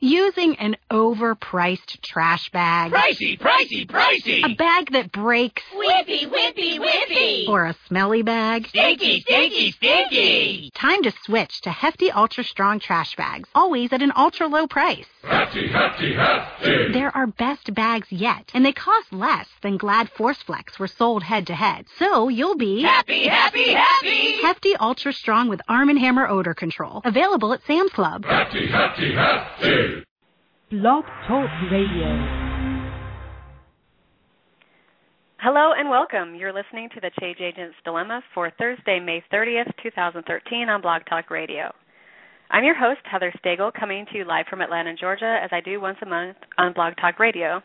Using an overpriced trash bag. Pricey, pricey, pricey! A bag that breaks. Whippy, whippy, whippy! Or a smelly bag. Stinky, stinky, stinky! Time to switch to Hefty Ultra Strong trash bags, always at an ultra low price. Hefty, hefty, hefty! They're our best bags yet, and they cost less than Glad Force Flex were sold head to head. So you'll be happy, happy, happy! Hefty Ultra Strong with Arm & Hammer odor control. Available at Sam's Club. Hefty, hefty, hefty! Blog Talk Radio. Hello and welcome. You're listening to the Change Agent's Dilemma for Thursday, May 30th, 2013 on Blog Talk Radio. I'm your host, Heather Stagl, coming to you live from Atlanta, Georgia, as I do once a month on Blog Talk Radio.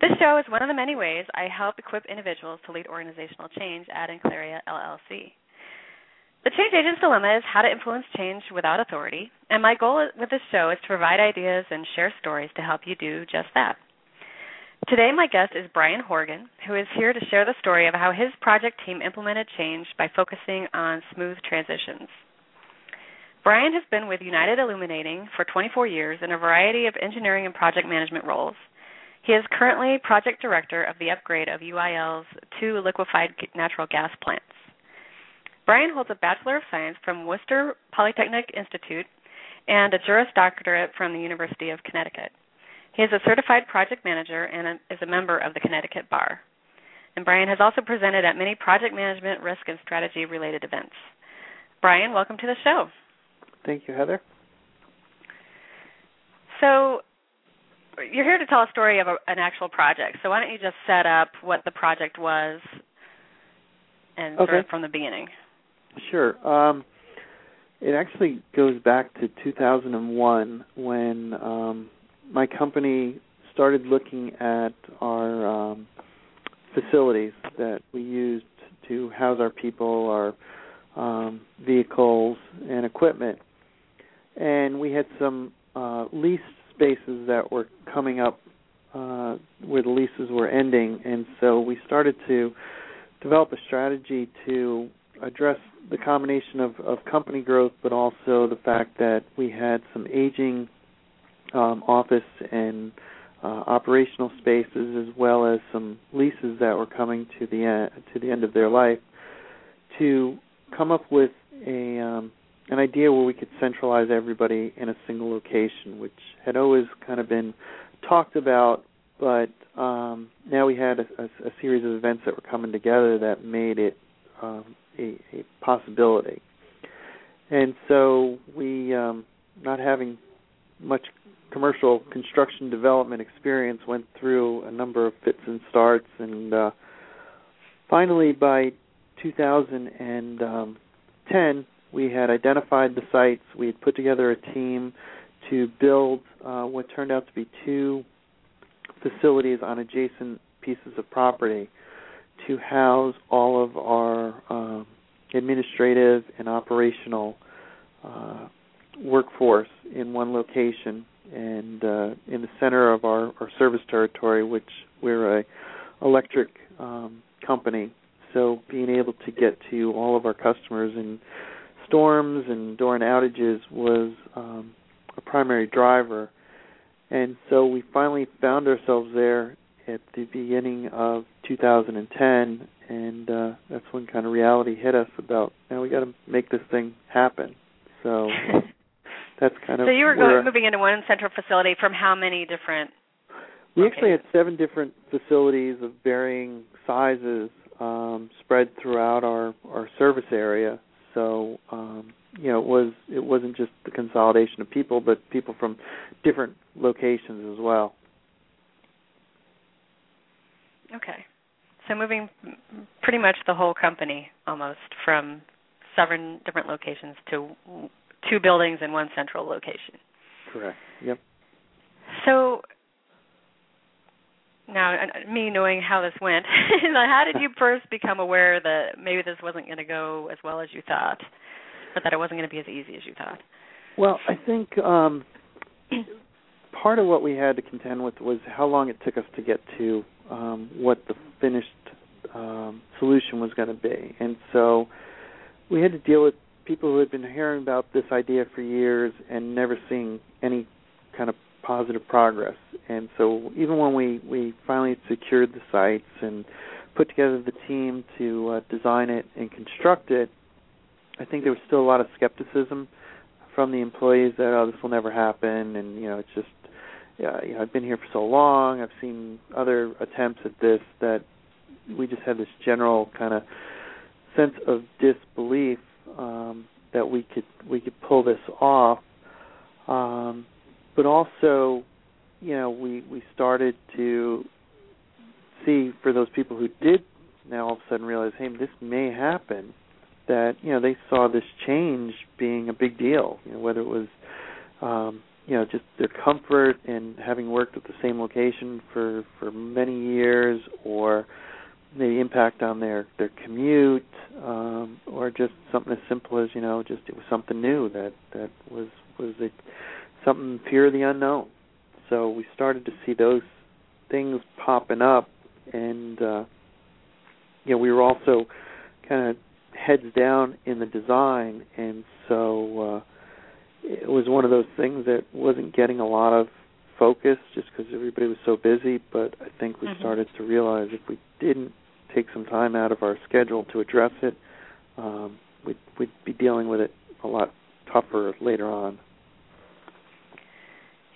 This show is one of the many ways I help equip individuals to lead organizational change at Enclaria LLC. The Change Agent's Dilemma is how to influence change without authority, and my goal with this show is to provide ideas and share stories to help you do just that. Today, my guest is Brian Horgan, who is here to share the story of how his project team implemented change by focusing on smooth transitions. Brian has been with United Illuminating for 24 years in a variety of engineering and project management roles. He is currently project director of the upgrade of UIL's two liquefied natural gas plants. Brian holds a Bachelor of Science from Worcester Polytechnic Institute and a Juris Doctorate from the University of Connecticut. He is a certified project manager and is a member of the Connecticut Bar. And Brian has also presented at many project management, risk, and strategy related events. Brian, welcome to the show. Thank you, Heather. So, you're here to tell a story of a, an actual project. So, why don't you just set up what the project was and okay. start from the beginning? Sure. Um, it actually goes back to 2001 when um, my company started looking at our um, facilities that we used to house our people, our um, vehicles, and equipment. And we had some uh, spaces that were coming up uh, where the leases were ending, and so we started to develop a strategy to address the combination of, of company growth, but also the fact that we had some aging um, office and uh, operational spaces, as well as some leases that were coming to the end, to the end of their life, to come up with a um, an idea where we could centralize everybody in a single location, which had always kind of been talked about, but um, now we had a, a, a series of events that were coming together that made it um, a, a possibility. And so we, um, not having much commercial construction development experience, went through a number of fits and starts, and uh, finally by 2010, we had identified the sites. We had put together a team to build uh, what turned out to be two facilities on adjacent pieces of property to house all of our um, administrative and operational uh, workforce in one location and uh, in the center of our, our service territory, which we're a electric um, company. So being able to get to all of our customers in storms and during outages was um, a primary driver. And so we finally found ourselves there at the beginning of 2010, and uh, that's when kind of reality hit us about now we got to make this thing happen. So that's kind of so you were going moving into one central facility from how many different? We actually had seven different facilities of varying sizes um, spread throughout our our service area. So um, you know, it was it wasn't just the consolidation of people, but people from different locations as well. Okay. So moving pretty much the whole company almost from seven different locations to two buildings in one central location. Correct. Yep. So now, me knowing how this went, how did you first become aware that maybe this wasn't going to go as well as you thought, or that it wasn't going to be as easy as you thought? Well, I think um, part of what we had to contend with was how long it took us to get to um, what the finished um, solution was going to be, and so we had to deal with people who had been hearing about this idea for years and never seeing any kind of positive progress. And so even when we we finally secured the sites and put together the team to uh, design it and construct it, I think there was still a lot of skepticism from the employees that oh this will never happen. And you know it's just yeah, you know I've been here for so long. I've seen other attempts at this that we just had this general kind of sense of disbelief um, that we could we could pull this off. Um, but also you know we we started to see for those people who did now all of a sudden realize hey this may happen that you know they saw this change being a big deal. You know, whether it was um, you know just their comfort in having worked at the same location for for many years, or the impact on their their commute, um, or just something as simple as you know just it was something new that that was was a, something fear of the unknown. So we started to see those things popping up, and uh, you know we were also kind of heads down in the design, and so uh, it was one of those things that wasn't getting a lot of focus just because everybody was so busy. But I think we mm-hmm. started to realize if we didn't take some time out of our schedule to address it, um, we'd, we'd be dealing with it a lot tougher later on.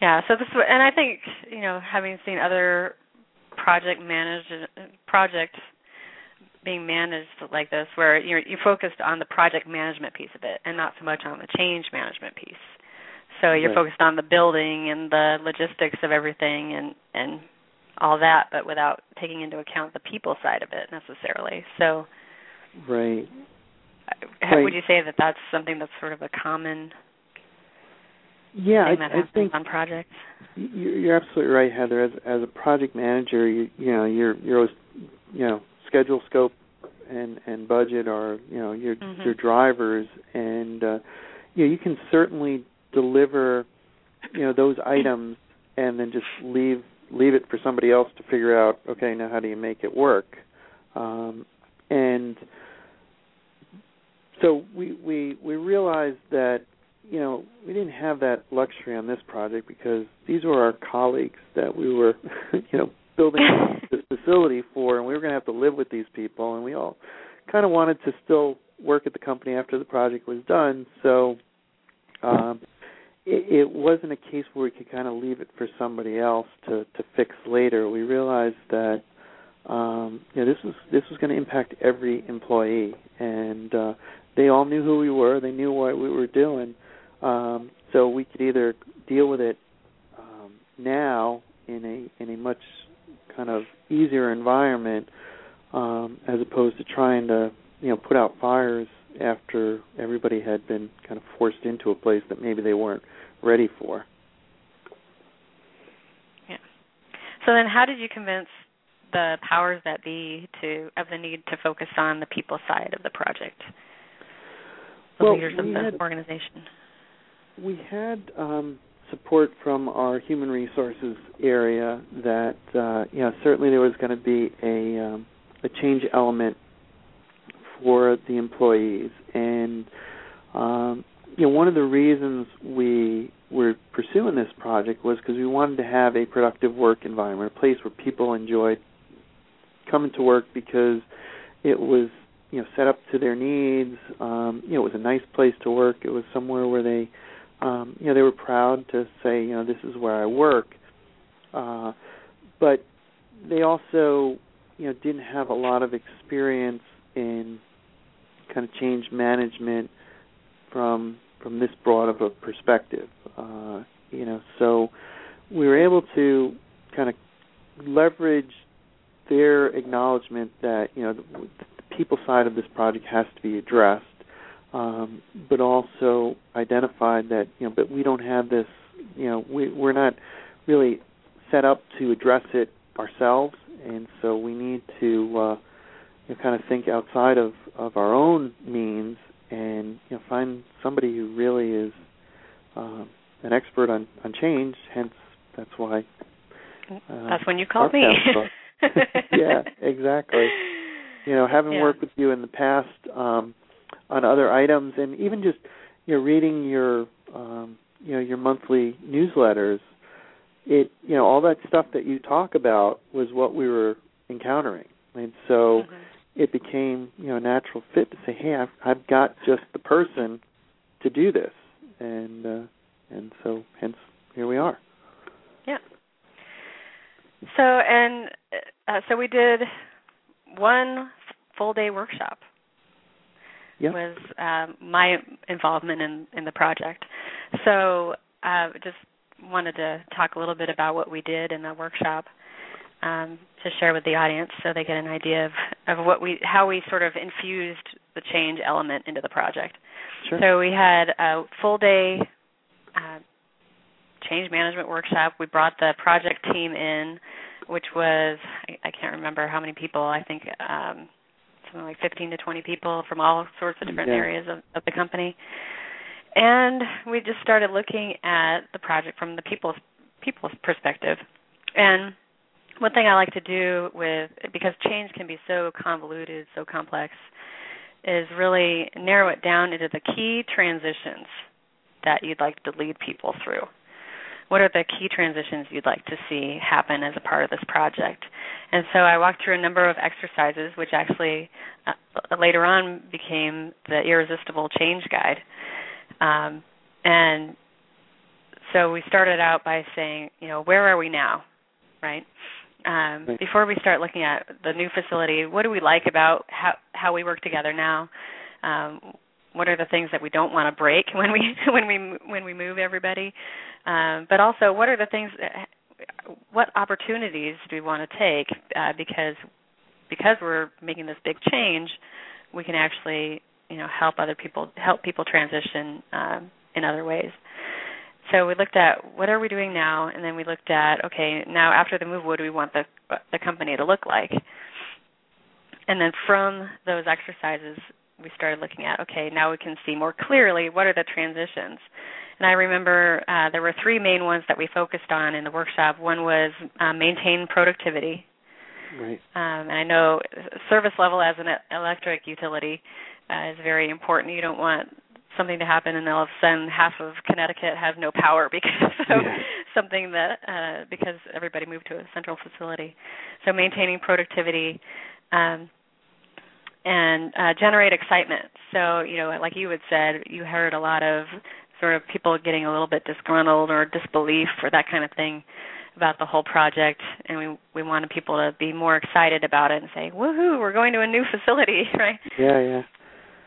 Yeah, so this and I think you know having seen other project managed projects being managed like this where you're you're focused on the project management piece of it and not so much on the change management piece. So you're right. focused on the building and the logistics of everything and and all that but without taking into account the people side of it necessarily. So right. Would you say that that's something that's sort of a common yeah, I, I think on projects. You're absolutely right, Heather. As as a project manager, you you know you're you're always you know schedule, scope, and and budget are you know your mm-hmm. your drivers, and uh, you know you can certainly deliver you know those items and then just leave leave it for somebody else to figure out. Okay, now how do you make it work? Um, and so we we we realized that you know we didn't have that luxury on this project because these were our colleagues that we were you know building this facility for, and we were going to have to live with these people, and we all kind of wanted to still work at the company after the project was done. So um, it, it wasn't a case where we could kind of leave it for somebody else to to fix later. We realized that um, you know this was this was going to impact every employee, and uh, they all knew who we were. They knew what we were doing. Um, so we could either deal with it um, now in a in a much kind of easier environment um, as opposed to trying to you know put out fires after everybody had been kind of forced into a place that maybe they weren't ready for. Yeah. So then, how did you convince the powers that be to of the need to focus on the people side of the project, the well, leaders of the had, organization? We had um, support from our human resources area that uh, certainly there was going to be a um, a change element for the employees. And um, you know one of the reasons we were pursuing this project was because we wanted to have a productive work environment a place where people enjoyed coming to work because it was you know set up to their needs. Um, you know it was a nice place to work. It was somewhere where they um, you know, they were proud to say, you know, this is where I work. Uh, but they also, you know, didn't have a lot of experience in kind of change management from from this broad of a perspective. Uh, you know, so we were able to kind of leverage their acknowledgement that you know the, the people side of this project has to be addressed um, but also identified that you know, but we don't have this. You know, we, we're not really set up to address it ourselves, and so we need to uh, you know, kind of think outside of of our own means and you know find somebody who really is um, an expert on on change. Hence, that's why. Uh, that's when you called me. yeah, exactly. You know, having yeah. worked with you in the past, um, on other items, and even just you know reading your um, you know your monthly newsletters, it you know all that stuff that you talk about was what we were encountering, and so Mhm. it became you know a natural fit to say, hey, I've I've got just the person to do this, and uh, and so hence here we are. Yeah. So and uh, so we did one full day workshop. Yeah. Was um, my involvement in in the project. So uh, just wanted to talk a little bit about what we did in the workshop um, to share with the audience, so they get an idea of of what we how we sort of infused the change element into the project. Sure. So we had a full day uh, change management workshop. We brought the project team in, which was I, I can't remember how many people. I think um, something like 15 to 20 people from all sorts of different Yeah. areas of, of the company. And we just started looking at the project from the people's people's perspective. And one thing I like to do with because change can be so convoluted, so complex, is really narrow it down into the key transitions that you'd like to lead people through. What are the key transitions you'd like to see happen as a part of this project? And so I walked through a number of exercises, which actually uh, later on became the Irresistible Change Guide. Um, and so we started out by saying, you know, where are we now, right? Um, Right. Before we start looking at the new facility, what do we like about how how we work together now? Um, what are the things that we don't want to break when we when we when we move everybody? Um, but also, what are the things? What opportunities do we want to take? Uh, because because we're making this big change, we can actually you know help other people help people transition um, in other ways. So we looked at what are we doing now, and then we looked at okay, now after the move, what do we want the the company to look like? And then from those exercises, we started looking at okay, now we can see more clearly what are the transitions. And I remember uh, there were three main ones that we focused on in the workshop. One was uh, maintain productivity, Right. um, and I know service level as an electric utility uh, is very important. You don't want something to happen and all of a sudden half of Connecticut has no power because of Yeah. something that uh, because everybody moved to a central facility. So maintaining productivity um, and uh, generate excitement. So you know, like you had said, you heard a lot of sort of people getting a little bit disgruntled or disbelief or that kind of thing about the whole project and we we wanted people to be more excited about it and say woohoo we're going to a new facility right Yeah, yeah.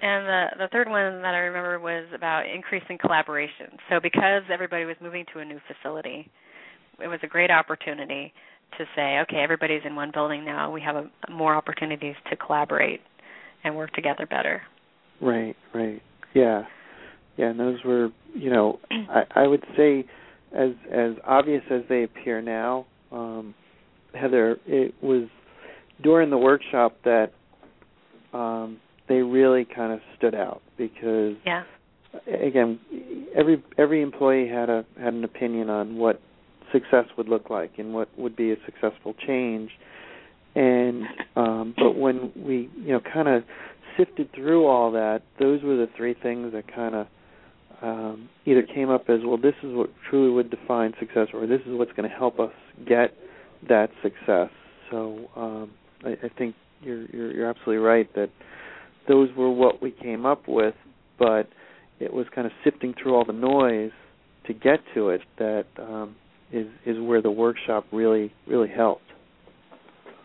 and the the third one that I remember was about increasing collaboration. So because everybody was moving to a new facility, it was a great opportunity to say, okay, everybody's in one building now. We have a, more opportunities to collaborate and work together better. Right, right. Yeah. Yeah, and those were, you know, I, I would say as as obvious as they appear now, um, Heather, it was during the workshop that um, they really kind of stood out because Yeah. again, every every employee had a had an opinion on what success would look like and what would be a successful change. And um, but when we you know kind of sifted through all that, those were the three things that kind of um, either came up as well. This is what truly would define success, or this is what's going to help us get that success. So um, I, I think you're, you're you're absolutely right that those were what we came up with, but it was kind of sifting through all the noise to get to it that um, is is where the workshop really really helped.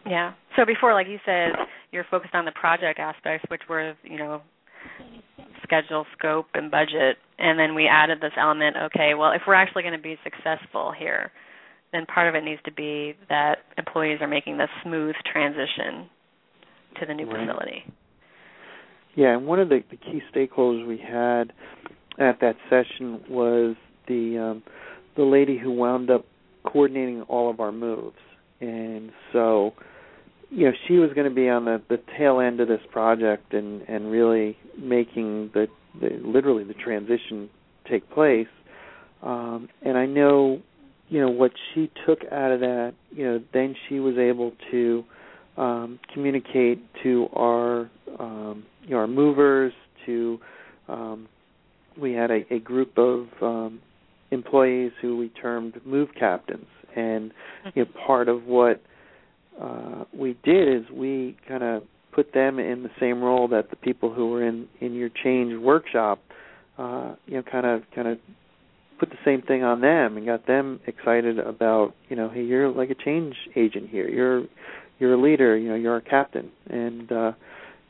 Yeah. So before, like you said, you're focused on the project aspects, which were, you know, schedule, scope, and budget. And then we added this element, okay, well, if we're actually going to be successful here, then part of it needs to be that employees are making this smooth transition to the new Right. facility. Yeah, and one of the, the key stakeholders we had at that session was the um, the lady who wound up coordinating all of our moves, and so you know she was going to be on the the tail end of this project and and really making the, the literally the transition take place. Um, and I know you know what she took out of that. You know, then she was able to um, communicate to our um, you know our movers to um, we had a, a group of um, employees who we termed move captains And you know, part of what uh, we did is we kind of put them in the same role that the people who were in in your change workshop, uh, you know, kind of kind of put the same thing on them and got them excited about, you know, hey, you're like a change agent here. You're you're a leader. You know, you're a captain, and uh,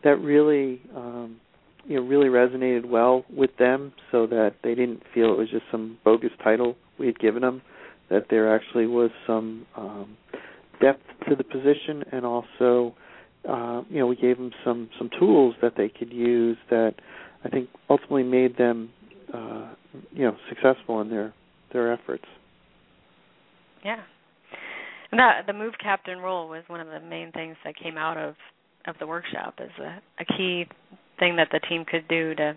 that really. Um, you know really resonated well with them so that they didn't feel it was just some bogus title we had given them that there actually was some um depth to the position and also uh you know we gave them some some tools that they could use that I think ultimately made them uh you know successful in their their efforts yeah and that the move captain role was one of the main things that came out of of the workshop as a, a key thing that the team could do to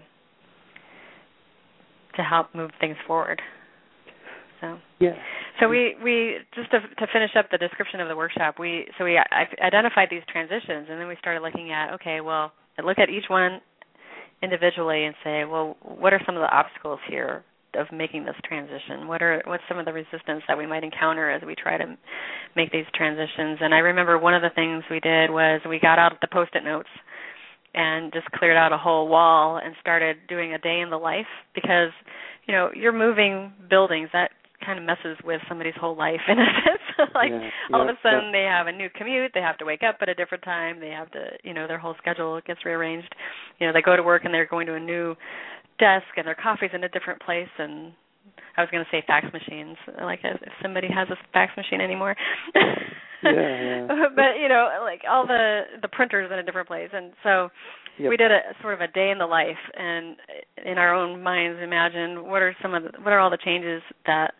to help move things forward. So yeah. So we we just to to finish up the description of the workshop, we so we identified these transitions, and then we started looking at okay, well, look at each one individually and say, well, what are some of the obstacles here of making this transition? What are what's some of the resistance that we might encounter as we try to make these transitions? And I remember one of the things we did was we got out the post-it notes and just cleared out a whole wall and started doing a day in the life because you know you're moving buildings that kind of messes with somebody's whole life in a sense like yeah, all yeah, of a sudden yeah. they have a new commute they have to wake up at a different time they have to you know their whole schedule gets rearranged you know they go to work and they're going to a new desk and their coffee's in a different place and I was going to say fax machines like if somebody has a fax machine anymore yeah, yeah. but you know like all the the printers in a different place and so Yep. we did a sort of a day in the life and in our own minds imagine what are some of the, what are all the changes that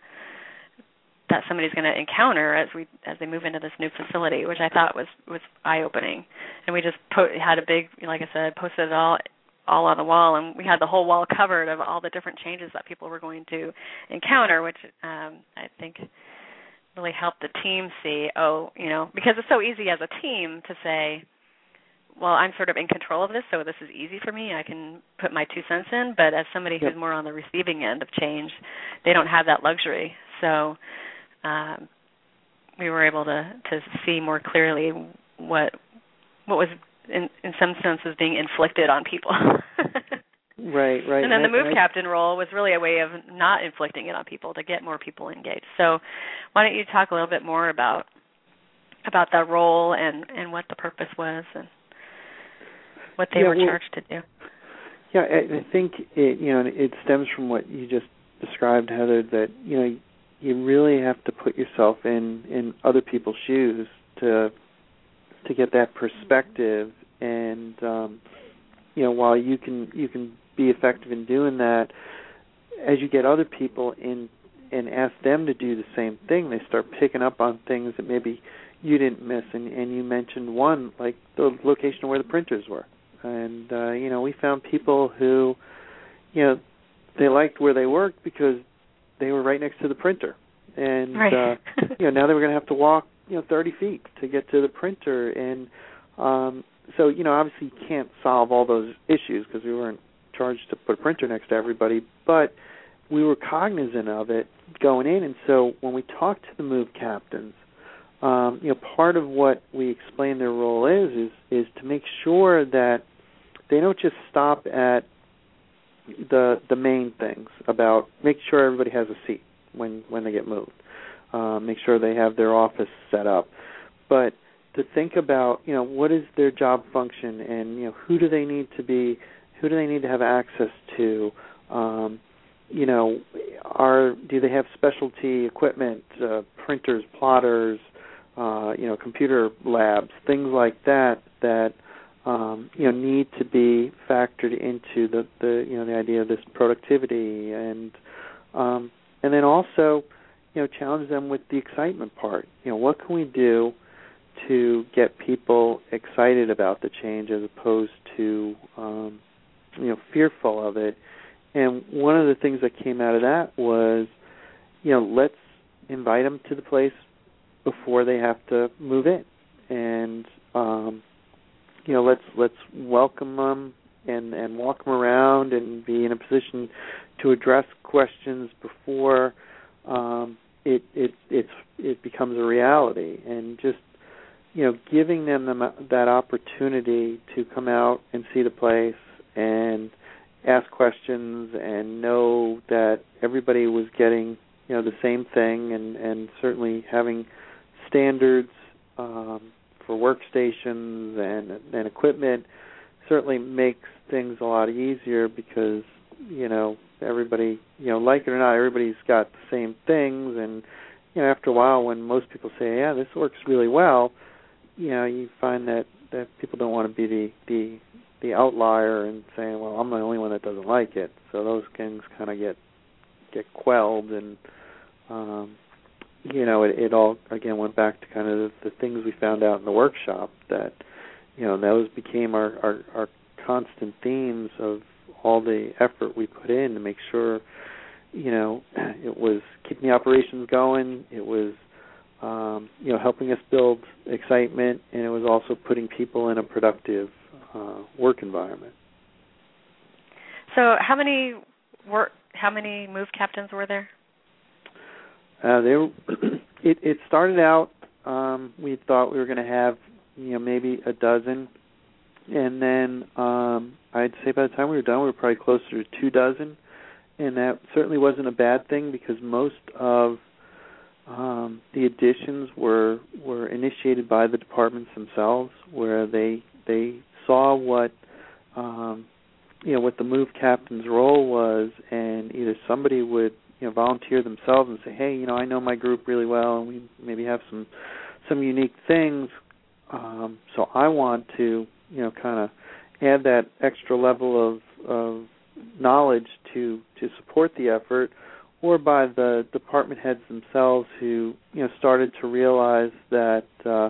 that somebody's going to encounter as we as they move into this new facility which i thought was was eye opening and we just po- had a big like i said posted it all all on the wall and we had the whole wall covered of all the different changes that people were going to encounter which um i think really helped the team see oh you know because it's so easy as a team to say well i'm sort of in control of this so this is easy for me i can put my two cents in. But as somebody who's more on the receiving end of change they don't have that luxury. So um we were able to to see more clearly what what was in in some senses being inflicted on people right right and then the move I- captain role was really a way of not inflicting it on people to get more people engaged. So, why don't you talk a little bit more about about that role and and what the purpose was and what they Yeah, were well- charged to do? Yeah, I, I think it you know it stems from what you just described, Heather. That you know you really have to put yourself in in other people's shoes to to get that perspective. And um, you know, while you can you can be effective in doing that, as you get other people in and ask them to do the same thing, they start picking up on things that maybe you didn't miss. And, and you mentioned one, like the location where the printers were and uh you know we found people who you know they liked where they worked because they were right next to the printer. And Right. uh you know now they were going to have to walk you know 30 feet to get to the printer. And um so you know obviously you can't solve all those issues because we weren't charged to put a printer next to everybody. But we were cognizant of it going in. And so when we talked to the move captains um, you know, part of what we explain their role is is is to make sure that they don't just stop at the the main things about make sure everybody has a seat when when they get moved, uh, make sure they have their office set up, but to think about you know what is their job function and you know who do they need to be who do they need to have access to? Um, you know are do they have specialty equipment uh, printers plotters uh, you know, computer labs, things like that that um, you know need to be factored into the, the you know the idea of this productivity and um, and then also you know challenge them with the excitement part. You know, what can we do to get people excited about the change as opposed to um, you know fearful of it? And one of the things that came out of that was you know let's invite them to the place before they have to move in and um you know let's let's welcome them and and walk them around and be in a position to address questions before um it it it's it becomes a reality, and just you know giving them the, that opportunity to come out and see the place and ask questions and know that everybody was getting you know the same thing and and certainly having standards um, for workstations and and equipment certainly makes things a lot easier because you know everybody you know like it or not everybody's got the same things. And you know after a while when most people say yeah this works really well you know you find that that people don't want to be the the the outlier and saying well I'm the only one that doesn't like it. So those things kind of get get quelled and um you know it, it all again went back to kind of the, the things we found out in the workshop that you know those became our our, our constant themes of all the effort we put in to make sure you know it was keeping the operations going it was um, you know helping us build excitement and it was also putting people in a productive uh, work environment. So how many work how many move captains were there uh, there it it started out um, we thought we were going to have you know maybe a dozen. And then um, I'd say by the time we were done, we were probably closer to two dozen, and that certainly wasn't a bad thing because most of um, the additions were were initiated by the departments themselves, where they they saw what um, you know what the move captain's role was, and either somebody would you know volunteer themselves and say, hey, you know, I know my group really well, and we maybe have some some unique things. Um, so I want to you know kind of add that extra level of of knowledge to to support the effort or by the department heads themselves who you know started to realize that uh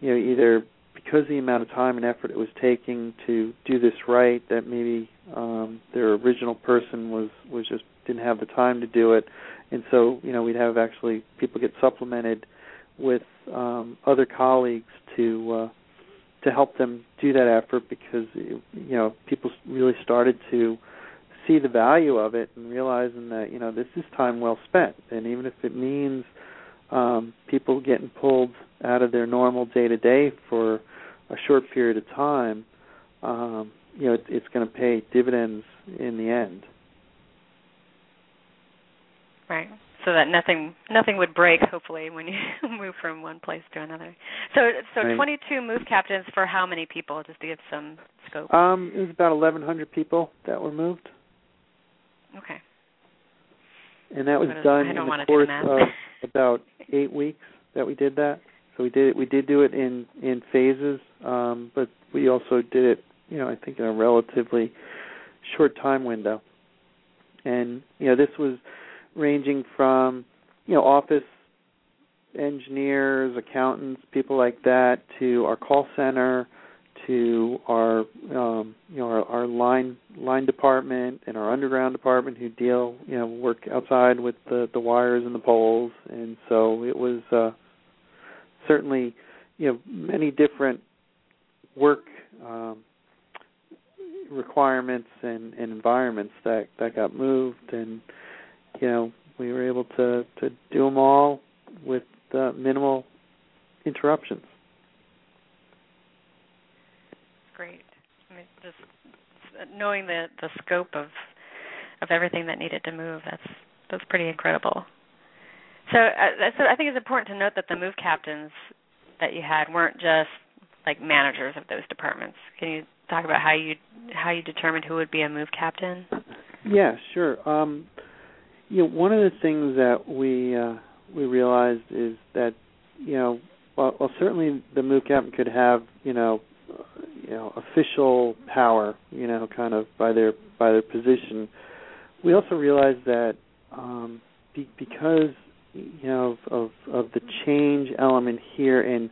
you know either because of the amount of time and effort it was taking to do this right that maybe um their original person was was just didn't have the time to do it. And so you know we'd have actually people get supplemented with um other colleagues to uh to help them do that effort because you know people really started to see the value of it and realizing that you know this is time well spent. And even if it means um people getting pulled out of their normal day to day for a short period of time um you know it, it's going to pay dividends in the end right so that nothing nothing would break hopefully when you move from one place to another. So so right. 22 move captains for how many people just to give some scope? Um it was about 1100 people that were moved. Okay. And that was done in the course of about 8 weeks that we did that. So we did we did do it in in phases um but we also did it, you know, I think in a relatively short time window. And you know, this was ranging from you know office engineers, accountants, people like that, to our call center, to our um, you know our, our line line department and our underground department who deal you know work outside with the the wires and the poles, and so it was uh, certainly you know many different work um, requirements and, and environments that that got moved and you know, we were able to to do them all with uh, minimal interruptions. Great. I mean, just knowing the the scope of of everything that needed to move, that's that's pretty incredible. So, uh, so I think it's important to note that the move captains that you had weren't just like managers of those departments. Can you talk about how you how you determined who would be a move captain? Yeah, sure. Um, you know, one of the things that we uh, we realized is that you know, well, well, certainly the move captain could have you know, you know, official power, you know, kind of by their by their position. We also realized that um, be, because you know of, of of the change element here, and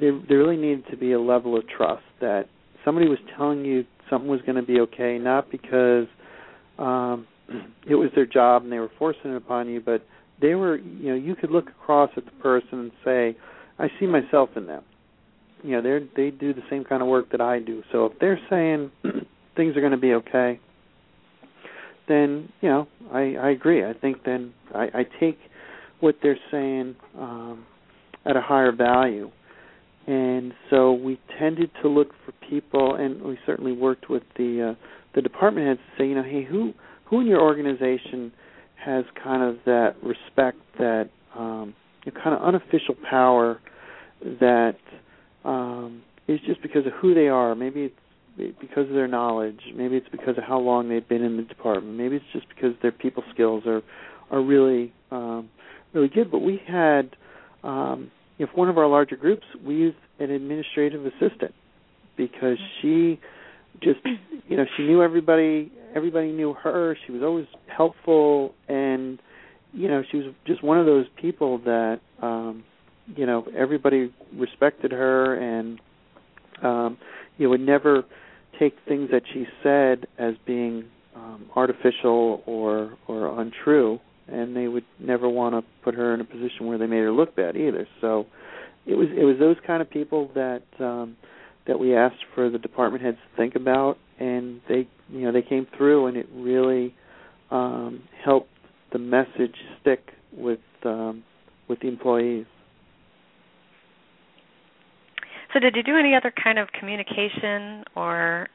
there there really needed to be a level of trust that somebody was telling you something was going to be okay, not because um, it was their job and they were forcing it upon you, but they were, you know, you could look across at the person and say, I see myself in them. You know, they they do the same kind of work that I do. So if they're saying things are going to be okay, then you know I I agree. I think then I, I take what they're saying um, at a higher value. And so we tended to look for people, and we certainly worked with the uh, the department heads to say, you know, hey, who who in your organization has kind of that respect, that um, kind of unofficial power that um, is just because of who they are. Maybe it's because of their knowledge. Maybe it's because of how long they've been in the department. Maybe it's just because their people skills are are really um, really good. But we had, um, if one of our larger groups, we used an administrative assistant because she just you know she knew everybody everybody knew her she was always helpful and you know she was just one of those people that um you know everybody respected her and um you know would never take things that she said as being um artificial or or untrue and they would never want to put her in a position where they made her look bad either so it was it was those kind of people that um that we asked for the department heads to think about, and they you know they came through, and it really um, helped the message stick with um, with the employees. So, did you do any other kind of communication or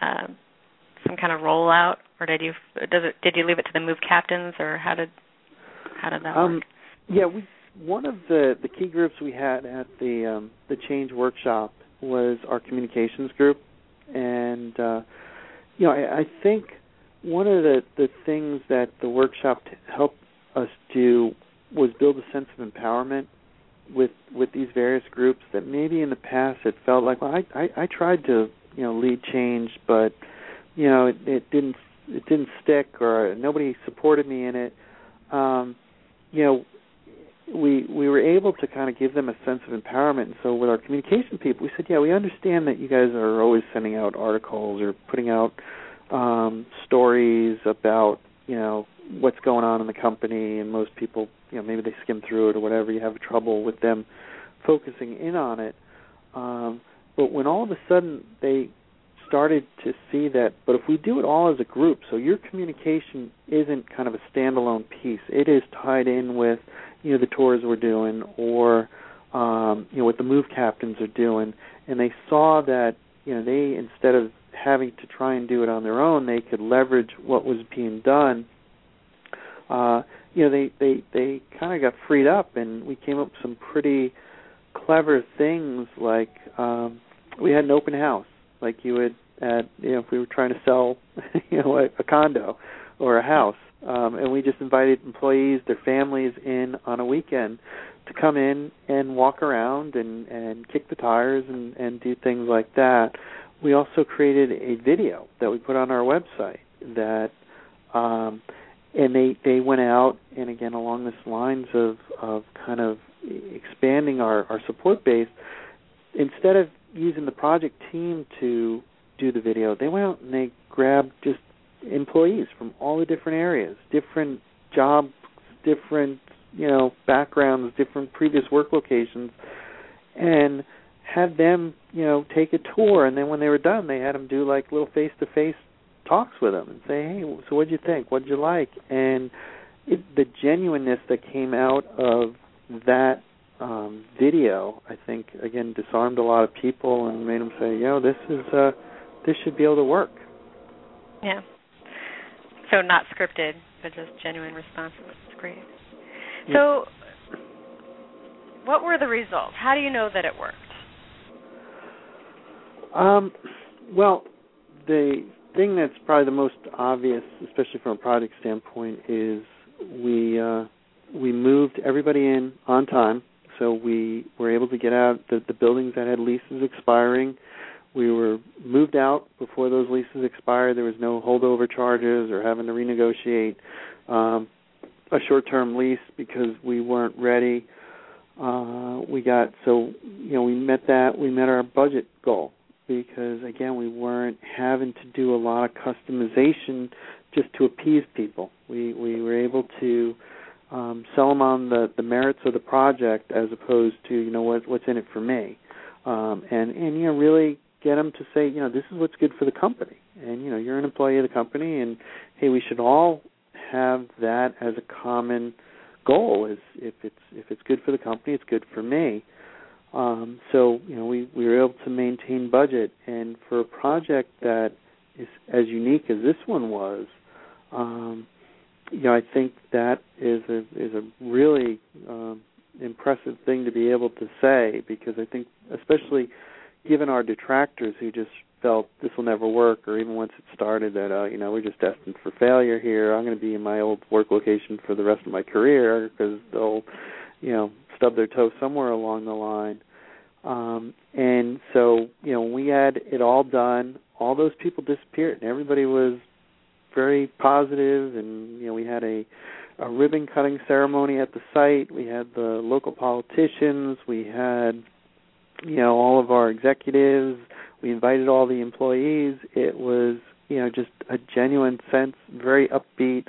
uh, some kind of rollout, or did you does it did you leave it to the move captains, or how did how did that um, work? Yeah, we one of the the key groups we had at the um, the change workshop was our communications group, and uh, you know I, I think one of the the things that the workshop helped us do was build a sense of empowerment with with these various groups that maybe in the past it felt like well I I, I tried to you know lead change but you know it, it didn't it didn't stick or nobody supported me in it um you know we we were able to kind of give them a sense of empowerment. And so with our communication people, we said, yeah, we understand that you guys are always sending out articles or putting out um, stories about you know what's going on in the company, and most people, you know, maybe they skim through it or whatever. You have trouble with them focusing in on it. Um, but when all of a sudden they started to see that, but if we do it all as a group, so your communication isn't kind of a standalone piece. It is tied in with you know the tours we're doing or um, you know what the move captains are doing, and they saw that you know they instead of having to try and do it on their own, they could leverage what was being done. Uh, you know they they they kind of got freed up, and we came up with some pretty clever things like um, we had an open house, like you would at you know if we were trying to sell you know a, a condo or a house um, and we just invited employees, their families, in on a weekend to come in and walk around and and kick the tires and and do things like that. We also created a video that we put on our website that um and they they went out and again along this lines of of kind of expanding our our support base instead of using the project team to do the video they went out and they grabbed just employees from all the different areas, different jobs, different you know backgrounds, different previous work locations, and had them you know take a tour. And then when they were done, they had them do like little face to face talks with them and say, hey, so what'd you think? What'd you like? And it, the genuineness that came out of that um, video, I think, again, disarmed a lot of people and made them say, "Yo, this is uh, this should be able to work." Yeah, so not scripted, but just genuine responses. It's great. So, what were the results? How do you know that it worked? Um, well, the thing that's probably the most obvious, especially from a product standpoint, is we uh, we moved everybody in on time, so we were able to get out the, the buildings that had leases expiring we were moved out before those leases expired. There was no holdover charges or having to renegotiate um, a short-term lease because we weren't ready. Uh, we got so you know we met that we met our budget goal because again we weren't having to do a lot of customization just to appease people. We we were able to um, sell them on the the merits of the project as opposed to you know what what's in it for me, um, and and you know really get them to say, you know, this is what's good for the company, and you know, you're an employee of the company, and hey, we should all have that as a common goal is if it's if it's good for the company, it's good for me. Um, so you know we we were able to maintain budget, and for a project that is as unique as this one was, um, you know I think that is a is a really um, impressive thing to be able to say because I think especially given our detractors who just felt this will never work, or even once it started that uh, you know we're just destined for failure here. I'm going to be in my old work location for the rest of my career because they'll, you know, stub their toe somewhere along the line. Um, and so you know when we had it all done, all those people disappeared, and everybody was very positive, and you know we had a a ribbon cutting ceremony at the site. We had the local politicians. We had you know all of our executives we invited all the employees. It was, you know, just a genuine sense, very upbeat,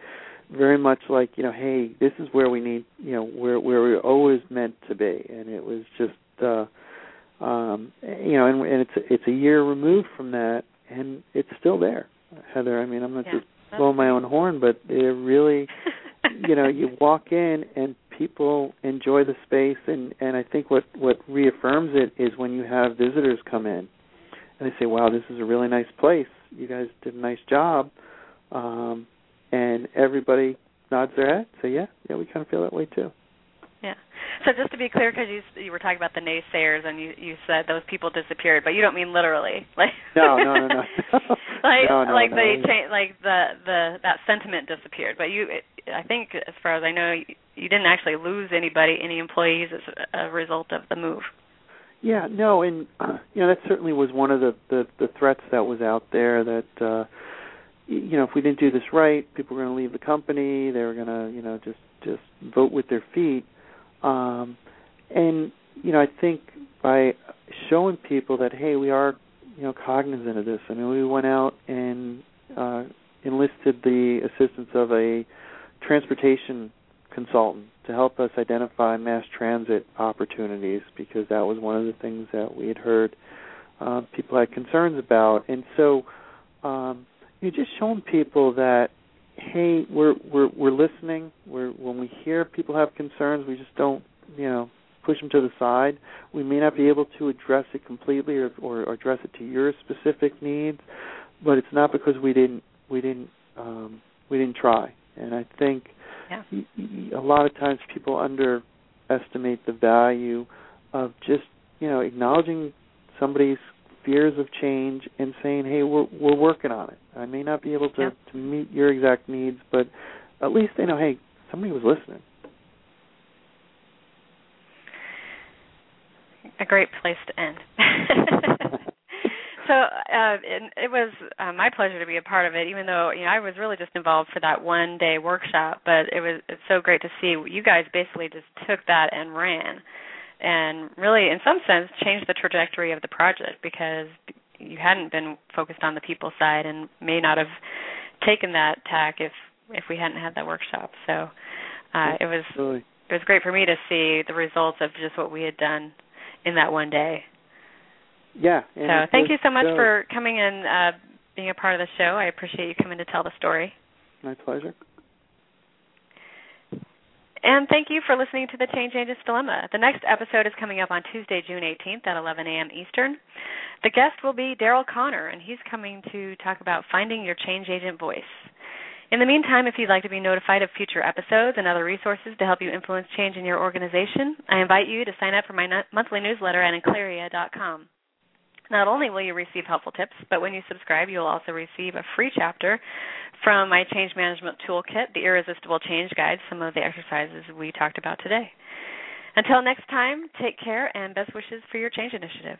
very much like, you know, hey, this is where we need, you know, where where we're always meant to be. And it was just, uh, um, you know, and, and it's it's a year removed from that, and it's still there, Heather. I mean, I'm not yeah, just blowing my own horn, but it really, you know, you walk in and people enjoy the space and and I think what what reaffirms it is when you have visitors come in and they say, "Wow, this is a really nice place. You guys did a nice job," um, and everybody nods their head, say, "Yeah, yeah, we kind of feel that way too." Yeah. So just to be clear, because you you were talking about the naysayers and you you said those people disappeared, but you don't mean literally, like no, no, no, no. like no, no, like no. they cha- like the the that sentiment disappeared. But you, I think, as far as I know, you, you didn't actually lose anybody, any employees as a result of the move. Yeah, no, and uh, you know that certainly was one of the, the the threats that was out there. That uh, you know, if we didn't do this right, people were going to leave the company. They were going to, you know, just just vote with their feet. Um, and you know, I think by showing people that hey, we are, you know, cognizant of this. I mean, we went out and uh, enlisted the assistance of a transportation consultant to help us identify mass transit opportunities because that was one of the things that we had heard uh, people had concerns about. And so um, you're just showing people that hey, we're we're we're listening. We're when we hear people have concerns, we just don't you know push them to the side. We may not be able to address it completely or, or address it to your specific needs, but it's not because we didn't we didn't um, we didn't try. And I think yeah. a lot of times people underestimate the value of just you know acknowledging somebody's fears of change and saying, "Hey, we're we're working on it. I may not be able to yeah. to meet your exact needs, but at least they know, hey, somebody was listening." A great place to end. so uh, it, it was uh, my pleasure to be a part of it, even though you know I was really just involved for that one day workshop. But it was it's so great to see you guys basically just took that and ran, and really, in some sense, changed the trajectory of the project because you hadn't been focused on the people side and may not have taken that tack if if we hadn't had that workshop. So uh, it was really. it was great for me to see the results of just what we had done in that one day. Yeah. So thank you so much so, for coming and uh, being a part of the show. I appreciate you coming to tell the story. My pleasure. And thank you for listening to the Change Agent's Dilemma. The next episode is coming up on Tuesday, June 18th at 11 a.m. Eastern. The guest will be Daryl Conner, and he's coming to talk about finding your change agent voice. In the meantime, if you'd like to be notified of future episodes and other resources to help you influence change in your organization, I invite you to sign up for my monthly newsletter at Enclaria.com. Not only will you receive helpful tips, but when you subscribe, you'll also receive a free chapter from my change management toolkit, the Irresistible Change Guide, some of the exercises we talked about today. Until next time, take care and best wishes for your change initiative.